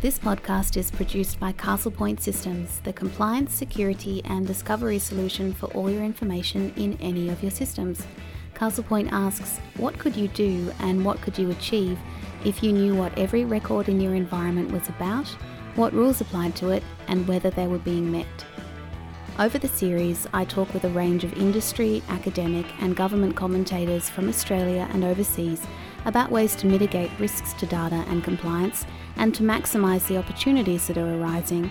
This podcast is produced by Castlepoint Systems, the compliance, security, and discovery solution for all your information in any of your systems. Castlepoint asks, What could you do and what could you achieve if you knew what every record in your environment was about, what rules applied to it, and whether they were being met? Over the series, I talk with a range of industry, academic, and government commentators from Australia and overseas about ways to mitigate risks to data and compliance and to maximise the opportunities that are arising.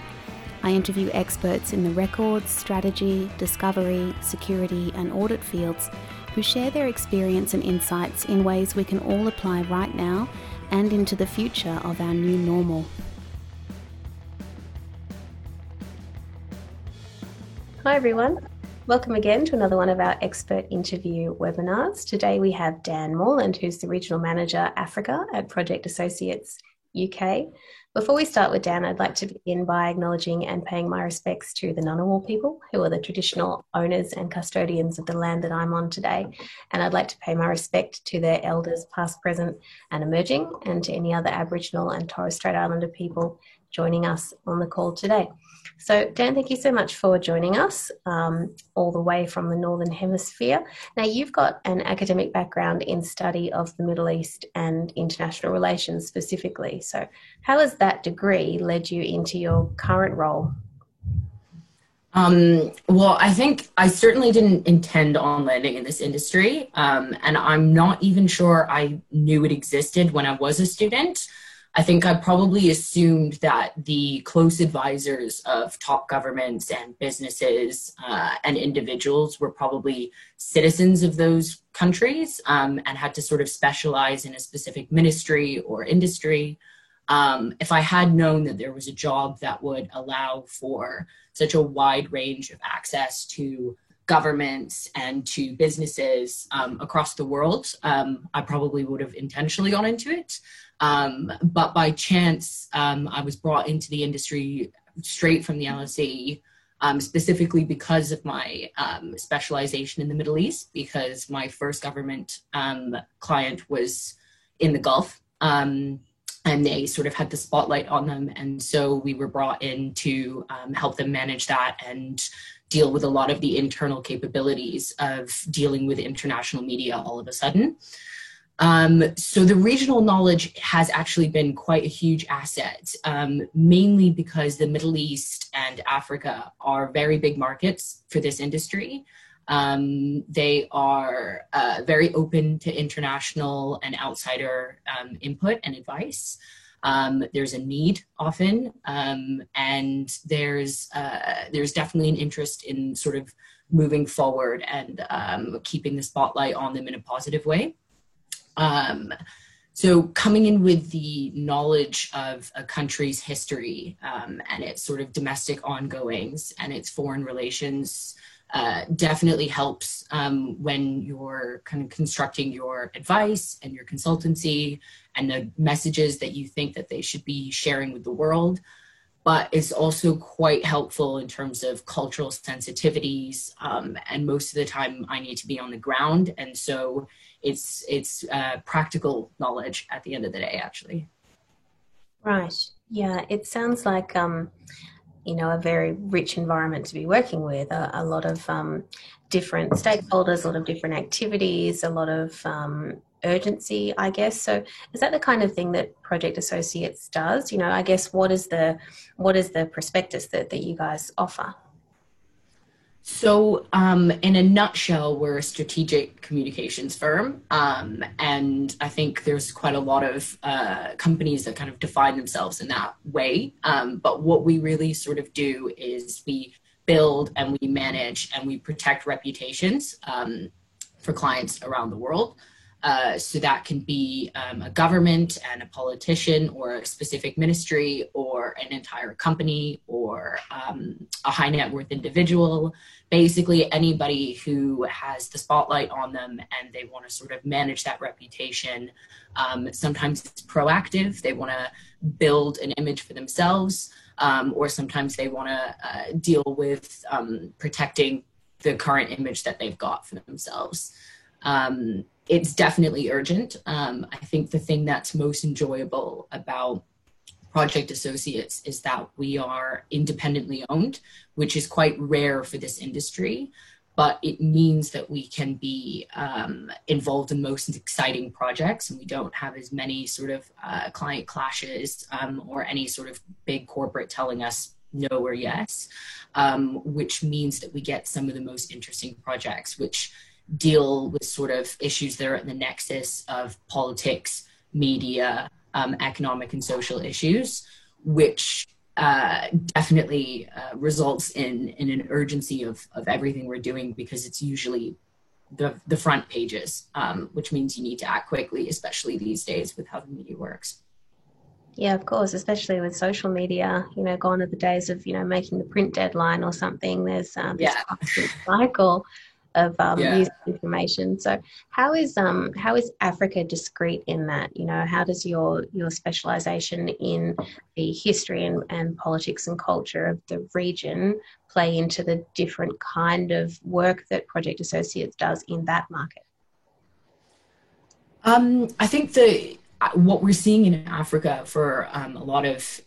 I interview experts in the records, strategy, discovery, security, and audit fields who share their experience and insights in ways we can all apply right now and into the future of our new normal. Hi everyone. Welcome again to another one of our expert interview webinars. Today we have Dan Morland, who's the Regional Manager Africa at Project Associates UK. Before we start with Dan, I'd like to begin by acknowledging and paying my respects to the Ngunnawal people, who are the traditional owners and custodians of the land that I'm on today. And I'd like to pay my respect to their elders, past, present, and emerging, and to any other Aboriginal and Torres Strait Islander people joining us on the call today. So, Dan, thank you so much for joining us um, all the way from the Northern Hemisphere. Now, you've got an academic background in study of the Middle East and international relations specifically. So, how has that degree led you into your current role? Um, well, I think I certainly didn't intend on landing in this industry, um, and I'm not even sure I knew it existed when I was a student. I think I probably assumed that the close advisors of top governments and businesses uh, and individuals were probably citizens of those countries um, and had to sort of specialize in a specific ministry or industry. Um, if I had known that there was a job that would allow for such a wide range of access to governments and to businesses um, across the world, um, I probably would have intentionally gone into it. Um, but by chance, um, I was brought into the industry straight from the LSE, um, specifically because of my um, specialization in the Middle East, because my first government client was in the Gulf. And they sort of had the spotlight on them. And so we were brought in to help them manage that and deal with a lot of the internal capabilities of dealing with international media all of a sudden. Um, so the regional knowledge has actually been quite a huge asset, um, mainly because the Middle East and Africa are very big markets for this industry. Um, they are uh, very open to international and outsider um, input and advice. Um, there's a need often, um, and there's uh, there's definitely an interest in sort of moving forward and keeping the spotlight on them in a positive way. Um, so coming in with the knowledge of a country's history um, and its sort of domestic ongoings and its foreign relations uh, definitely helps um, when you're kind of constructing your advice and your consultancy and the messages that you think that they should be sharing with the world. But it's also quite helpful in terms of cultural sensitivities um, and most of the time i need to be on the ground. And so it's it's uh, practical knowledge at the end of the day actually. Right. Yeah it sounds like um, you know a very rich environment to be working with a, a lot of um, different stakeholders a lot of different activities a lot of um, urgency i guess. So is that the kind of thing that project associates does? You know i guess what is the what is the prospectus that, that you guys offer so, um, in a nutshell, we're a strategic communications firm. Um, and I think there's quite a lot of uh, companies that kind of define themselves in that way. Um, but what we really sort of do is we build and we manage and we protect reputations um, for clients around the world. Uh, so that can be um, a government and a politician or a specific ministry or an entire company or um, a high net worth individual basically anybody who has the spotlight on them and they want to sort of manage that reputation um, sometimes it's proactive they want to build an image for themselves um, or sometimes they want to uh, deal with um, protecting the current image that they've got for themselves um, it's definitely urgent. Um, I think the thing that's most enjoyable about Project Associates is that we are independently owned, which is quite rare for this industry but it means that we can be um, involved in most exciting projects and we don't have as many sort of uh, client clashes um, or any sort of big corporate telling us no or yes, um, which means that we get some of the most interesting projects which deal with sort of issues that are at the nexus of politics, media, um, economic and social issues, which uh, definitely uh, results in, in an urgency of, of everything we're doing because it's usually the, the front pages, um, which means you need to act quickly, especially these days with how the media works. Yeah, of course, especially with social media, you know, gone are the days of, you know, making the print deadline or something. There's um, this yeah. cycle of um, yeah. information. So how is um how is Africa discrete in that? You know, how does your your specialization in the history and, and politics and culture of the region play into the different kind of work that Project Associates does in that market? Um, I think the what we're seeing in Africa for um, a lot of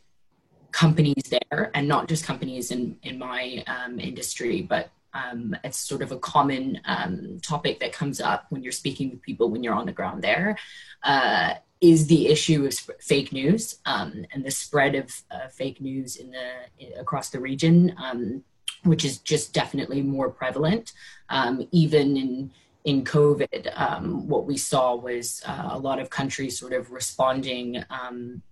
companies there, and not just companies in in my um, industry, but um, it's sort of a common um, topic that comes up when you're speaking with people when you're on the ground there. Uh, is the issue of fake news um, and the spread of uh, fake news in the across the region, um, which is just definitely more prevalent. Um, even in in COVID, um, what we saw was uh, a lot of countries sort of responding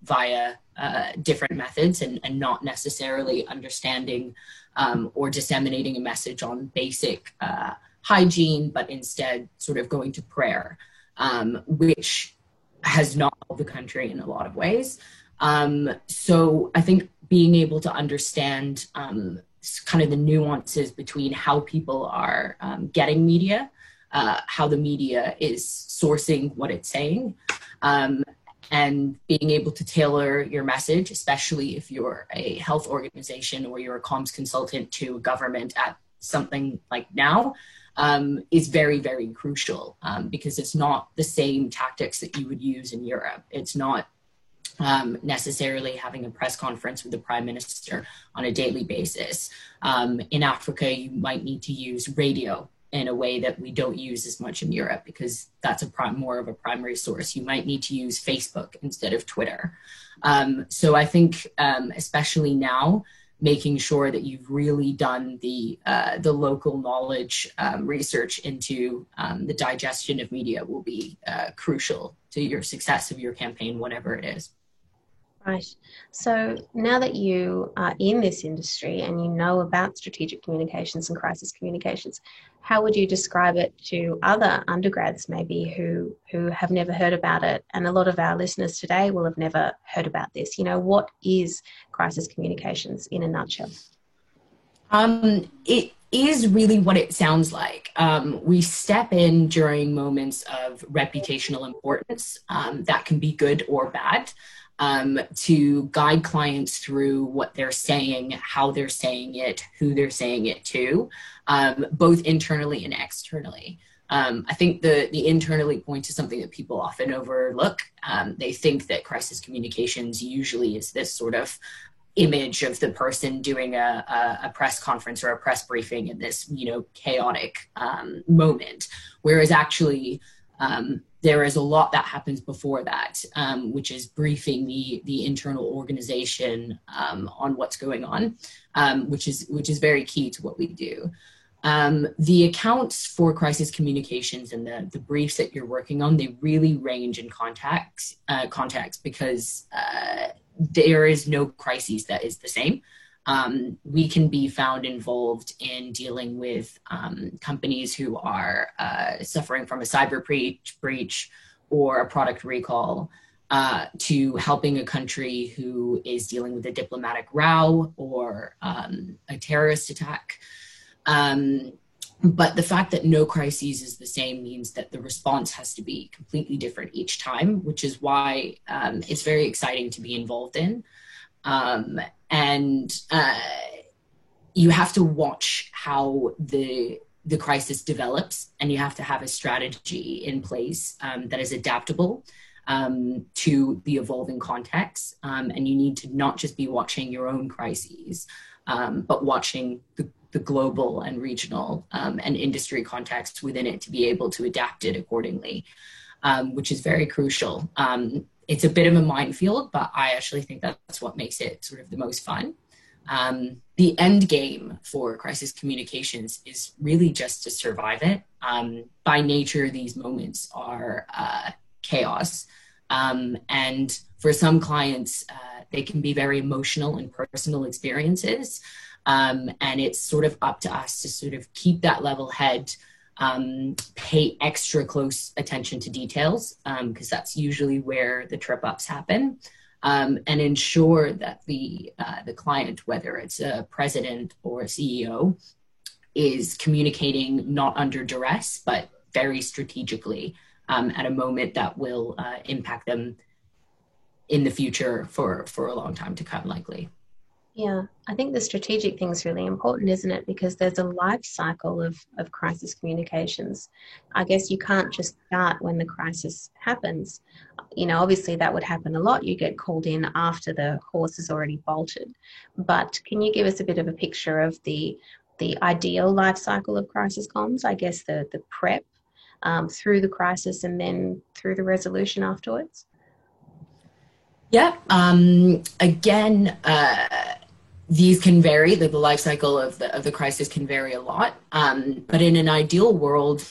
via uh, different methods and, and, not necessarily understanding um, or disseminating a message on basic uh, hygiene, but instead sort of going to prayer, um, which has not helped the country in a lot of ways. Um, so I think being able to understand um, kind of the nuances between how people are um, getting media, uh, how the media is sourcing what it's saying, um, and being able to tailor your message, especially if you're a health organization or you're a comms consultant to government at something like now, um, is very, very crucial um, because it's not the same tactics that you would use in Europe. It's not um, necessarily having a press conference with the prime minister on a daily basis. Um, in Africa, you might need to use radio in a way that we don't use as much in Europe because that's a prime, more of a primary source. You might need to use Facebook instead of Twitter. Um, so I think, um, especially now, making sure that you've really done the uh, the local knowledge um, research into um, the digestion of media will be uh, crucial to your success of your campaign, whatever it is. Right. So now that you are in this industry and you know about strategic communications and crisis communications, how would you describe it to other undergrads maybe who who have never heard about it? And a lot of our listeners today will have never heard about this. You know, what is crisis communications in a nutshell? Um, it is really what it sounds like. Um, we step in during moments of reputational importance um, that can be good or bad um, to guide clients through what they're saying, how they're saying it, who they're saying it to, um, both internally and externally. Um, I think the the internally point is something that people often overlook. Um, they think that crisis communications usually is this sort of image of the person doing a, a, a press conference or a press briefing in this you know chaotic um, moment, whereas actually um, there is a lot that happens before that, um, which is briefing the the internal organization um, on what's going on, um, which is which is very key to what we do. Um, the accounts for crisis communications and the, the briefs that you're working on, they really range in context, uh, because uh, there is no crisis that is the same um, we can be found involved in dealing with um, companies who are uh, suffering from a cyber breach, breach or a product recall. Uh, to helping a country who is dealing with a diplomatic row or um, a terrorist attack. Um, but the fact that no crises is the same means that the response has to be completely different each time, which is why um, it's very exciting to be involved in. Um, and uh, you have to watch how the the crisis develops, and you have to have a strategy in place um, that is adaptable. um, to the evolving context. Um, and you need to not just be watching your own crises, um, but watching the, the, global and regional um, and industry context within it to be able to adapt it accordingly, um, which is very crucial. It's a bit of a minefield, but I actually think that's what makes it sort of the most fun. Um, the end game for crisis communications is really just to survive it. Um, by nature, these moments are uh, chaos. Um, and for some clients, uh, they can be very emotional and personal experiences. Um, and it's sort of up to us to sort of keep that level head, um, pay extra close attention to details, because um, that's usually where the trip ups happen. Um, and ensure that the uh, the client, whether it's a president or a CEO, is communicating not under duress but very strategically um, at a moment that will uh, impact them in the future for for a long time to come likely yeah i think the strategic thing is really important isn't it? Because there's a life cycle of of crisis communications. I guess you can't just start when the crisis happens. You know obviously that would happen a lot. You get called in after the horse has already bolted. But can you give us a bit of a picture of the the ideal life cycle of crisis comms? I guess the the prep um, through the crisis and then through the resolution afterwards? Yeah. Um, again, uh, these can vary. The, the, life cycle of the of the crisis can vary a lot. Um, but in an ideal world,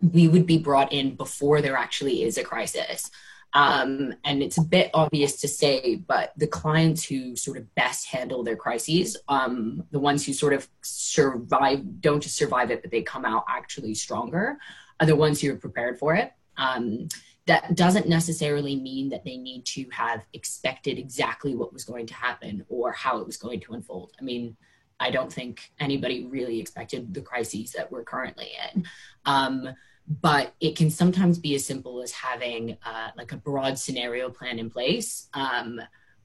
we would be brought in before there actually is a crisis. Um, and it's a bit obvious to say, but the clients who sort of best handle their crises, um, the ones who sort of survive, don't just survive it, but they come out actually stronger, are the ones who are prepared for it. Um, that doesn't necessarily mean that they need to have expected exactly what was going to happen or how it was going to unfold. I mean, I don't think anybody really expected the crises that we're currently in. Um, but it can sometimes be as simple as having uh, like a broad scenario plan in place um,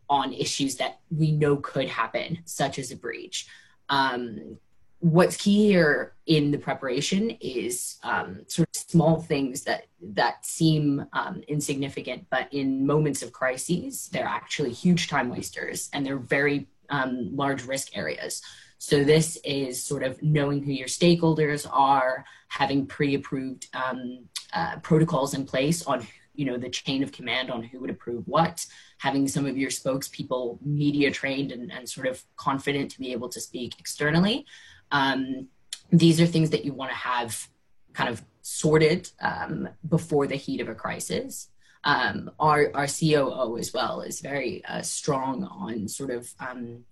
on issues that we know could happen, such as a breach. Um, what's key here in the preparation is um, sort of small things that that seem um, insignificant, but in moments of crises, they're actually huge time wasters and they're very um, large risk areas. So this is sort of knowing who your stakeholders are, having pre-approved um, uh, protocols in place on you know the chain of command on who would approve what having some of your spokespeople media trained and, and sort of confident to be able to speak externally um, these are things that you want to have kind of sorted um, before the heat of a crisis. Um, our, our COO as well is very uh, strong on sort of um,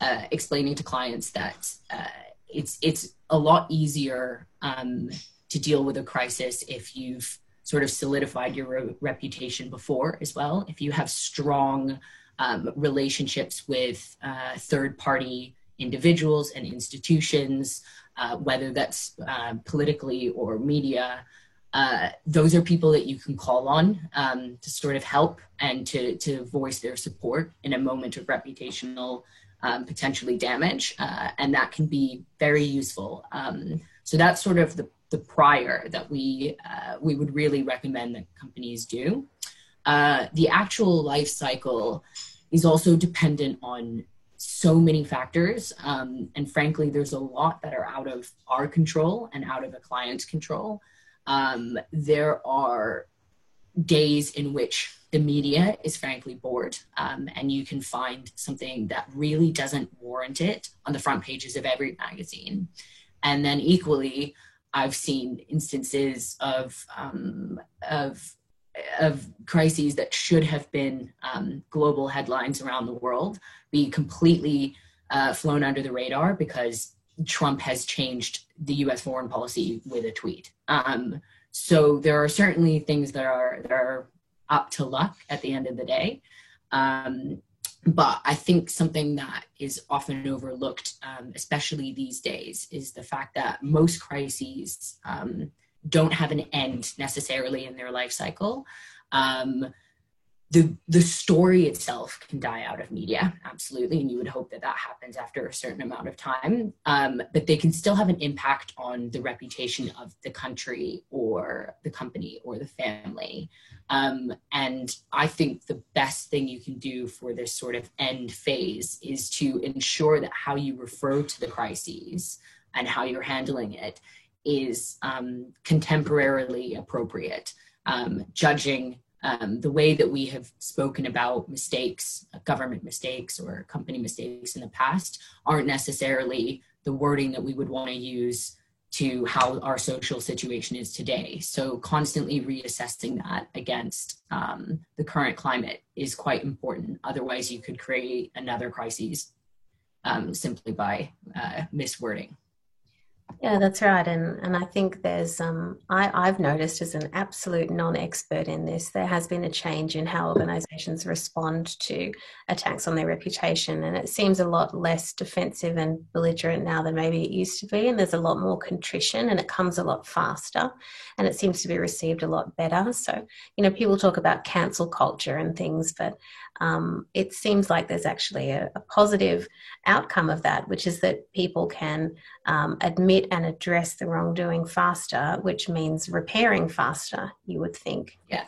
uh, explaining to clients that uh, it's it's a lot easier um, to deal with a crisis if you've sort of solidified your re- reputation before as well. If you have strong um, relationships with uh, third party individuals and institutions, uh, whether that's uh, politically or media. Uh, those are people that you can call on um, to sort of help and to, to voice their support in a moment of reputational um, potentially damage. Uh, and that can be very useful. Um, so that's sort of the, the prior that we, uh, we would really recommend that companies do. Uh, the actual life cycle is also dependent on so many factors. Um, and frankly, there's a lot that are out of our control and out of a client's control. Um, there are days in which the media is frankly bored um, and you can find something that really doesn't warrant it on the front pages of every magazine. And then equally, I've seen instances of, um, of of crises that should have been um, global headlines around the world be completely uh, flown under the radar because Trump has changed the U.S. foreign policy with a tweet. Um, so there are certainly things that are that are up to luck at the end of the day. Um, but I think something that is often overlooked, um, especially these days, is the fact that most crises um, don't have an end necessarily in their life cycle. Um, the the story itself can die out of media absolutely and you would hope that that happens after a certain amount of time um, but they can still have an impact on the reputation of the country or the company or the family um, and i think the best thing you can do for this sort of end phase is to ensure that how you refer to the crises and how you're handling it is um, contemporarily appropriate um, judging um, the way that we have spoken about mistakes, government mistakes or company mistakes in the past, aren't necessarily the wording that we would want to use to how our social situation is today. So, constantly reassessing that against um, the current climate is quite important. Otherwise, you could create another crisis um, simply by uh, miswording. Yeah, that's right. And and I think there's um I, I've noticed as an absolute non-expert in this, there has been a change in how organizations respond to attacks on their reputation. And it seems a lot less defensive and belligerent now than maybe it used to be. And there's a lot more contrition and it comes a lot faster and it seems to be received a lot better. So, you know, people talk about cancel culture and things, but um, it seems like there's actually a, a, positive outcome of that, which is that people can um, admit and address the wrongdoing faster, which means repairing faster, you would think. Yeah.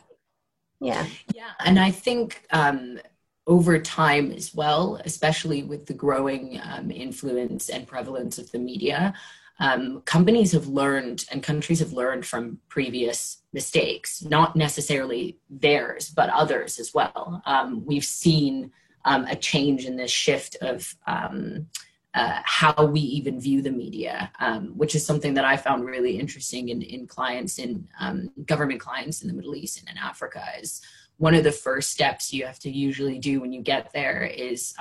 Yeah. Yeah. And I think um, over time as well, especially with the growing um, influence and prevalence of the media, um, companies have learned and countries have learned from previous mistakes, not necessarily theirs, but others as well. Um, we've seen um, a change in this shift of um, uh, how we even view the media, um, which is something that I found really interesting in, in clients, in um, government clients in the Middle East and in Africa. Is one of the first steps you have to usually do when you get there is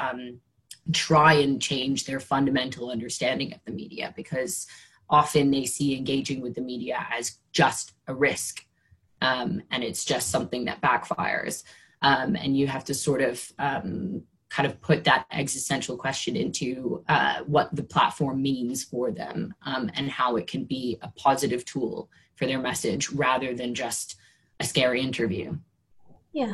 try and change their fundamental understanding of the media because often they see engaging with the media as just a risk um, and it's just something that backfires. Um, and you have to sort of um, kind of put that existential question into uh, what the platform means for them um, and how it can be a positive tool for their message rather than just a scary interview. Yeah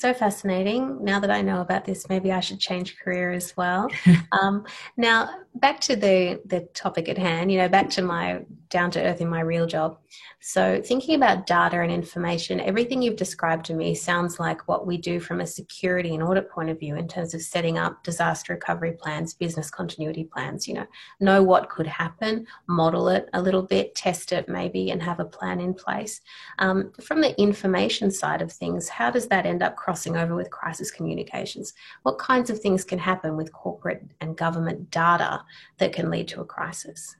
so fascinating. Now that I know about this, maybe I should change career as well. um, now, back to the the topic at hand. You know, back to my down to earth in my real job. So, thinking about data and information, everything you've described to me sounds like what we do from a security and audit point of view in terms of setting up disaster recovery plans, business continuity plans. You know, know what could happen, model it a little bit, test it maybe, and have a plan in place. Um, from the information side of things, how does that end up crossing over with crisis communications? What kinds of things can happen with corporate and government data that can lead to a crisis?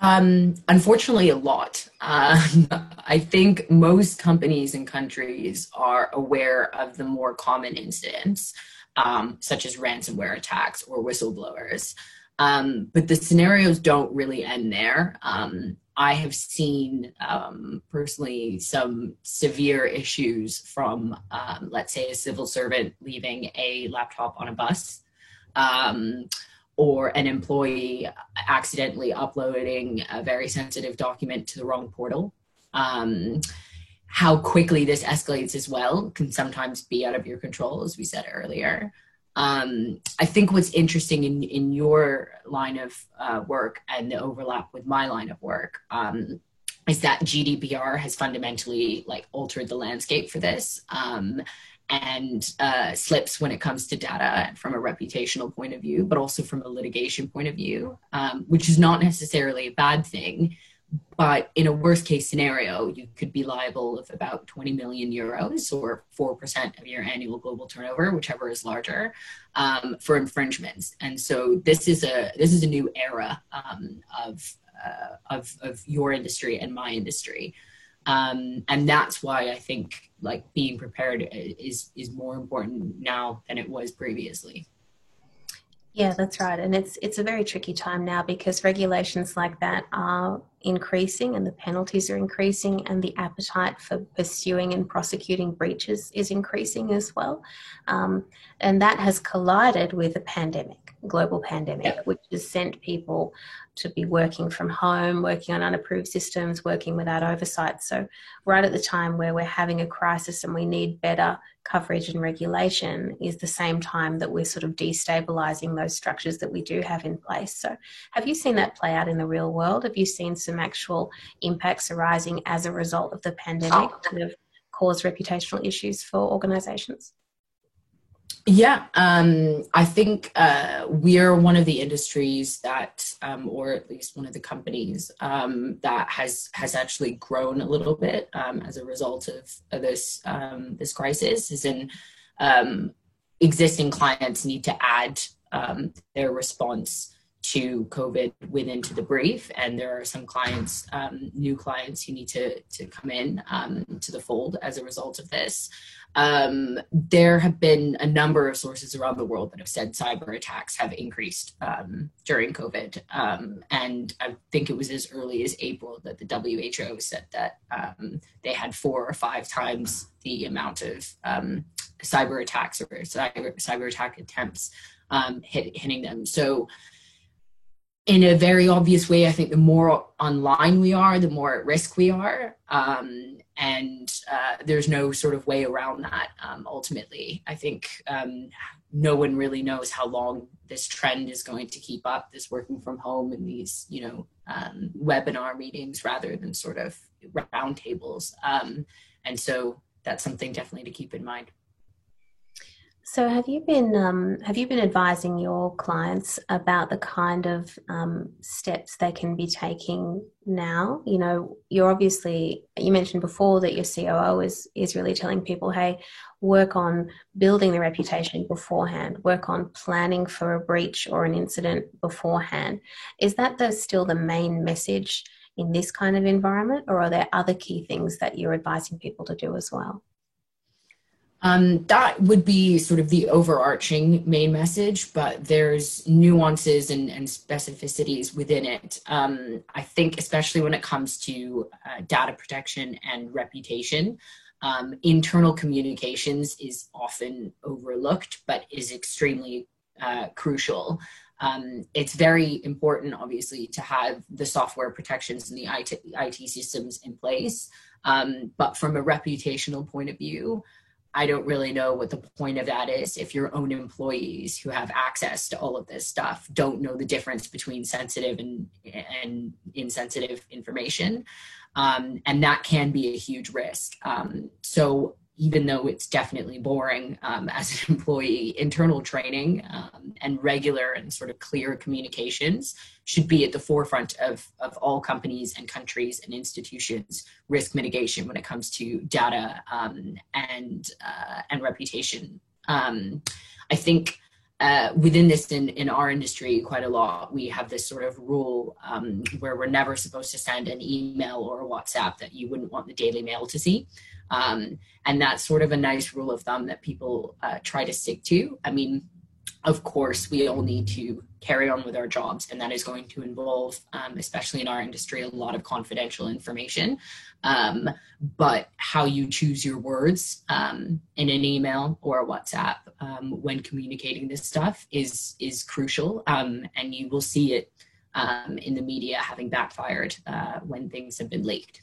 Um, unfortunately, a lot. Uh, I think most companies and countries are aware of the more common incidents, um, such as ransomware attacks or whistleblowers. Um, but the scenarios don't really end there. Um, I have seen um, personally some severe issues from, um, let's say, a civil servant leaving a laptop on a bus or an employee accidentally uploading a very sensitive document to the wrong portal. Um, how quickly this escalates as well can sometimes be out of your control, as we said earlier. Um, I think what's interesting in, in your line of uh, work and the overlap with my line of work um, is that GDPR has fundamentally like altered the landscape for this. Um, and uh, slips when it comes to data from a reputational point of view, but also from a litigation point of view, um, which is not necessarily a bad thing. But in a worst case scenario, you could be liable of about 20 million euros or 4% of your annual global turnover, whichever is larger, um, for infringements. And so this is a this is a new era um, of, uh, of of your industry and my industry um, and that's why I think like being prepared is is more important now than it was previously. Yeah, that's right, and it's it's a very tricky time now because regulations like that are increasing and the penalties are increasing and the appetite for pursuing and prosecuting breaches is increasing as well. Um, and that has collided with a pandemic, global pandemic, yeah. which has sent people to be working from home, working on unapproved systems, working without oversight. So, right at the time where we're having a crisis and we need better coverage and regulation, is the same time that we're sort of destabilizing those structures that we do have in place. So, have you seen that play out in the real world? Have you seen some actual impacts arising as a result of the pandemic oh. that have caused reputational issues for organizations? Yeah, um, I think uh, we're one of the industries that, um, or at least one of the companies um, that has has actually grown a little bit um, as a result of, of this um, this crisis. Is in um, existing clients need to add their response to COVID within to the brief, and there are some clients, new clients, who need to to come in to the fold as a result of this um, there have been a number of sources around the world that have said cyber attacks have increased um, during COVID. Um, and I think it was as early as April that the WHO said that um, they had four or five times the amount of um, cyber attacks or cyber, cyber attack attempts um, hit, hitting them. So in a very obvious way, I think the more online we are, the more at risk we are. Um, and uh, there's no sort of way around that um, ultimately. I think um, no one really knows how long this trend is going to keep up, this working from home and these, you know, um, webinar meetings rather than sort of roundtables. Um, and so that's something definitely to keep in mind. So, have you been um, have you been advising your clients about the kind of um, steps they can be taking now? You know, you're obviously you mentioned before that your COO is is really telling people, "Hey, work on building the reputation beforehand. Work on planning for a breach or an incident beforehand." Is that the still the main message in this kind of environment, or are there other key things that you're advising people to do as well? Um, that would be sort of the overarching main message, but there's nuances and, and specificities within it. Um, I think, especially when it comes to uh, data protection and reputation, um, internal communications is often overlooked, but is extremely uh, crucial. Um, it's very important, obviously, to have the software protections and the IT, IT systems in place. Um, but from a reputational point of view, I don't really know what the point of that is if your own employees who have access to all of this stuff don't know the difference between sensitive and, and insensitive information. Um, and that can be a huge risk. Um, so even though it's definitely boring um, as an employee, internal training um, and regular and sort of clear communications should be at the forefront of, of all companies and countries and institutions risk mitigation when it comes to data um, and uh, and reputation. Um, I think uh, within this in, in our industry quite a lot we have this sort of rule um, where we're never supposed to send an email or a whatsapp that you wouldn't want the daily mail to see um, and that's sort of a nice rule of thumb that people uh, try to stick to. I mean, of course, we all need to carry on with our jobs, and that is going to involve, um, especially in our industry, a lot of confidential information. Um, but how you choose your words um, in an email or a WhatsApp um, when communicating this stuff is is crucial, um, and you will see it um, in the media having backfired uh, when things have been leaked.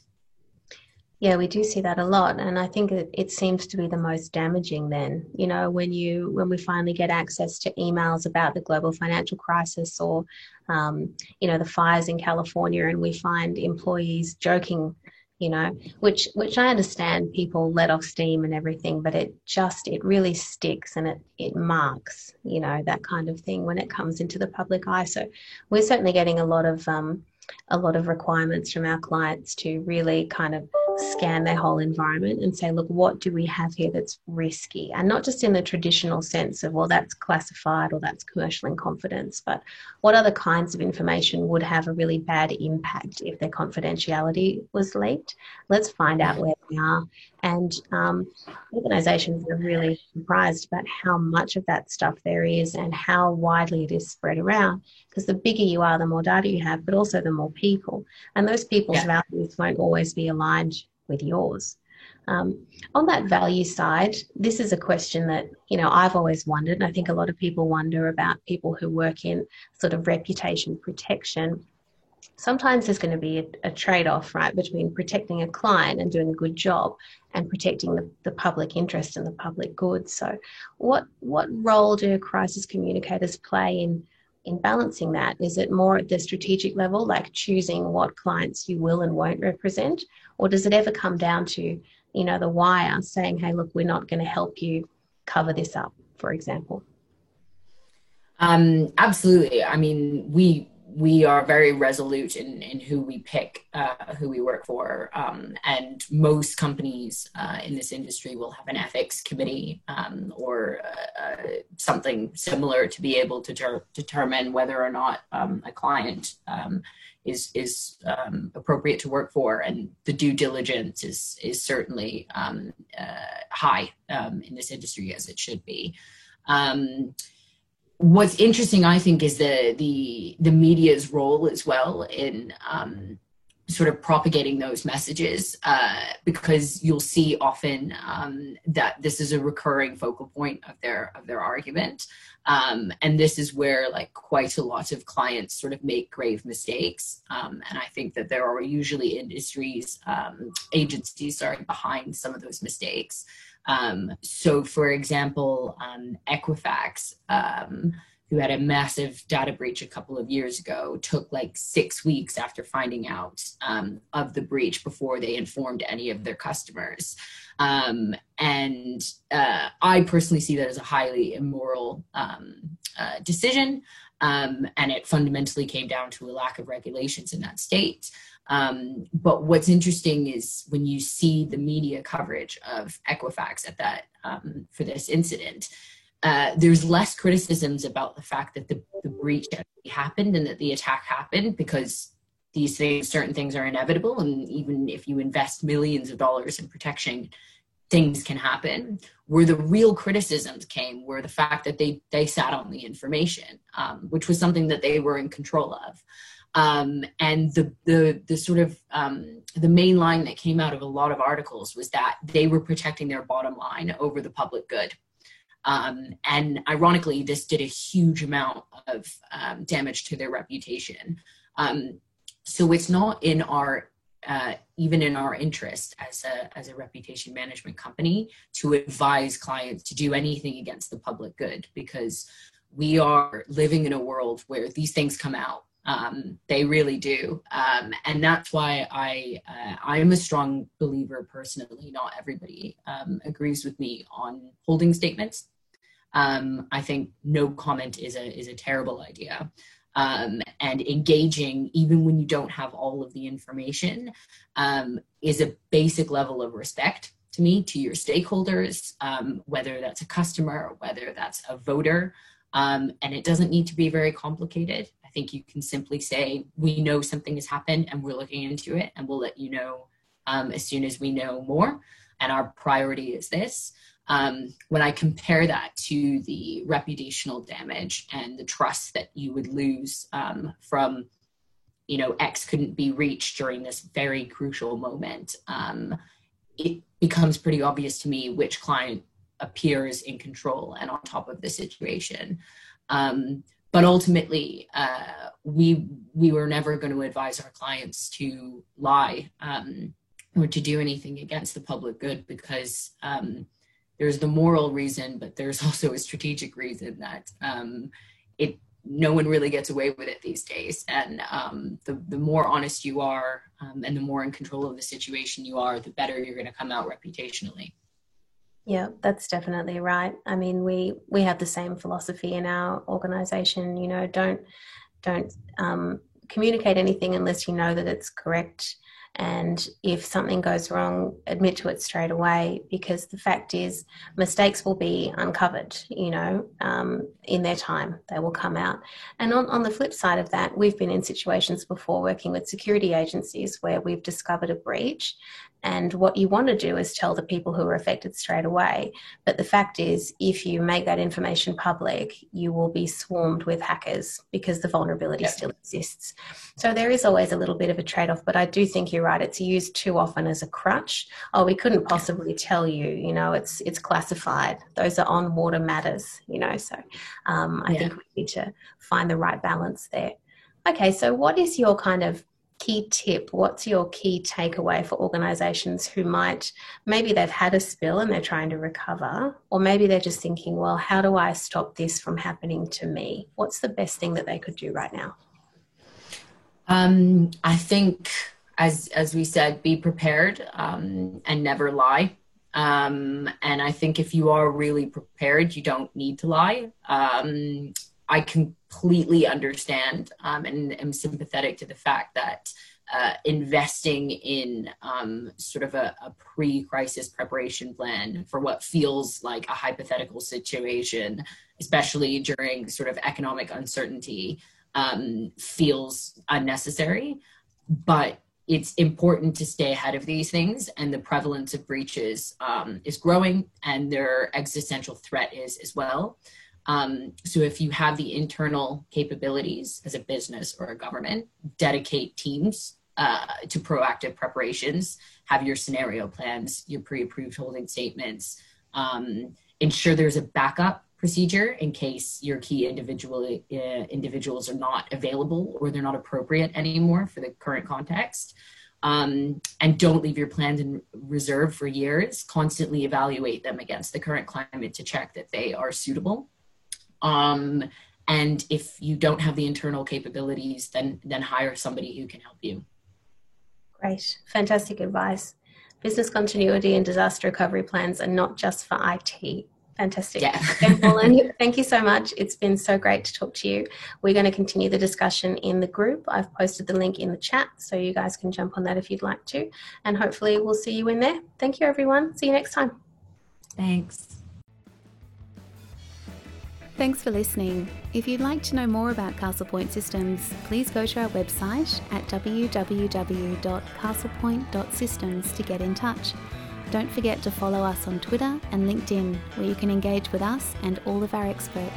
Yeah, we do see that a lot, and I think it, it, seems to be the most damaging. Then, you know, when you when we finally get access to emails about the global financial crisis or, um, you know, the fires in California, and we find employees joking, you know, which which I understand people let off steam and everything, but it just it really sticks and it it marks, you know, that kind of thing when it comes into the public eye. So we're certainly getting a lot of um, a lot of requirements from our clients to really kind of scan their whole environment and say, look, what do we have here that's risky? And not just in the traditional sense of, well, that's classified or that's commercial in confidence, but what other kinds of information would have a really bad impact if their confidentiality was leaked? Let's find out where they are And um, organisations are really surprised about how much of that stuff there is and how widely it is spread around. Because the bigger you are, the more data you have, but also the more people. And those people's yeah. values won't always be aligned with yours. Um, on that value side, this is a question that you know I've always wondered, and I think a lot of people wonder about people who work in sort of reputation protection. Sometimes there's going to be a, a trade-off, right, between protecting a client and doing a good job, and protecting the, the public interest and the public good. So, what what role do crisis communicators play in in balancing that? Is it more at the strategic level, like choosing what clients you will and won't represent, or does it ever come down to you know, the wire saying, hey, look, we're not going to help you cover this up, for example? Um, absolutely. I mean, we we are very resolute in, in who we pick, uh, who we work for. Um, and most companies uh, in this industry will have an ethics committee um, or uh, uh something similar to be able to ter- determine whether or not um, a client um, is is um, appropriate to work for, and the due diligence is is certainly um, uh, high in this industry as it should be. What's interesting, I think, is the the the media's role as well in um, sort of propagating those messages uh, because you'll see often um, that this is a recurring focal point of their of their argument. Um, and this is where like quite a lot of clients sort of make grave mistakes. Um, and i think that there are usually industries um, agencies sorry behind some of those mistakes. Um, so for example um, equifax who had a massive data breach a couple of years ago, took like six weeks after finding out um, of the breach before they informed any of their customers. Um, and uh, I personally see that as a highly immoral um, uh, decision. Um, and it fundamentally came down to a lack of regulations in that state. Um, but what's interesting is when you see the media coverage of Equifax at that um, for this incident, uh, there's less criticisms about the fact that the, the breach happened and that the attack happened because these things, certain things are inevitable. And even if you invest millions of dollars in protection, things can happen. Where the real criticisms came were the fact that they, they sat on the information, um, which was something that they were in control of. Um, and the, the, the sort of um, the main line that came out of a lot of articles was that they were protecting their bottom line over the public good um, and ironically, this did a huge amount of um, damage to their reputation. Um, so it's not in our uh, even in our interest as a as a reputation management company to advise clients to do anything against the public good because we are living in a world where these things come out um, they really do, um, and that's why I uh, I am a strong believer personally. Not everybody um, agrees with me on holding statements. Um, I think no comment is a is a terrible idea. Um, and engaging even when you don't have all of the information um, is a basic level of respect to me to your stakeholders um, whether that's a customer or whether that's a voter. Um, and it doesn't need to be very complicated. I think you can simply say we know something has happened and we're looking into it and we'll let you know um, as soon as we know more and our priority is this um, when I compare that to the reputational damage and the trust that you would lose um, from, you know, X couldn't be reached during this very crucial moment, um, it becomes pretty obvious to me which client appears in control and on top of the situation. Um, but ultimately, uh, we we were never going to advise our clients to lie um, or to do anything against the public good because um, there's the moral reason, but there's also a strategic reason that um, it no one really gets away with it these days. And um, the the more honest you are, um, and the more in control of the situation you are, the better you're going to come out reputationally. Yeah, that's definitely right. I mean, we we have the same philosophy in our organization. You know, don't don't um, communicate anything unless you know that it's correct and if something goes wrong, admit to it straight away because the fact is, mistakes will be uncovered, you know, um, in their time. They will come out. And on, on the flip side of that, we've been in situations before working with security agencies where we've discovered a breach And what you want to do is tell the people who are affected straight away. But the fact is, if you make that information public, you will be swarmed with hackers because the vulnerability yep. still exists. So there is always a little bit of a trade off. But I do think you're right. It's used too often as a crutch. Oh, we couldn't possibly tell you, you know, it's, it's classified. Those are on water matters, you know. So um, I yeah. think we need to find the right balance there. Okay, so what is your kind of key tip? What's your key takeaway for organizations who might, maybe they've had a spill and they're trying to recover, or maybe they're just thinking, well, how do I stop this from happening to me? What's the best thing that they could do right now? Um, I think, as as we said, be prepared um, and never lie. Um, and I think if you are really prepared, you don't need to lie. Um, I completely understand um, and am sympathetic to the fact that uh, investing in um, sort of a, a pre crisis preparation plan for what feels like a hypothetical situation, especially during sort of economic uncertainty, um, feels unnecessary. But it's important to stay ahead of these things, and the prevalence of breaches um, is growing, and their existential threat is as well. Um, so if you have the internal capabilities as a business or a government, dedicate teams uh, to proactive preparations, have your scenario plans, your pre-approved holding statements, um, ensure there's a backup procedure in case your key individual uh, individuals are not available or they're not appropriate anymore for the current context. Um, and don't leave your plans in reserve for years. Constantly evaluate them against the current climate to check that they are suitable. Um, and if you don't have the internal capabilities, then then hire somebody who can help you. Great, fantastic advice. Business continuity and disaster recovery plans are not just for IT. Fantastic. Yeah. thank you so much. It's been so great to talk to you. We're going to continue the discussion in the group. I've posted the link in the chat, so you guys can jump on that if you'd like to. And hopefully, we'll see you in there. Thank you, everyone. See you next time. Thanks. Thanks for listening. If you'd like to know more about Castlepoint Systems, please go to our website at www.castlepoint.systems to get in touch. Don't forget to follow us on Twitter and LinkedIn, where you can engage with us and all of our experts.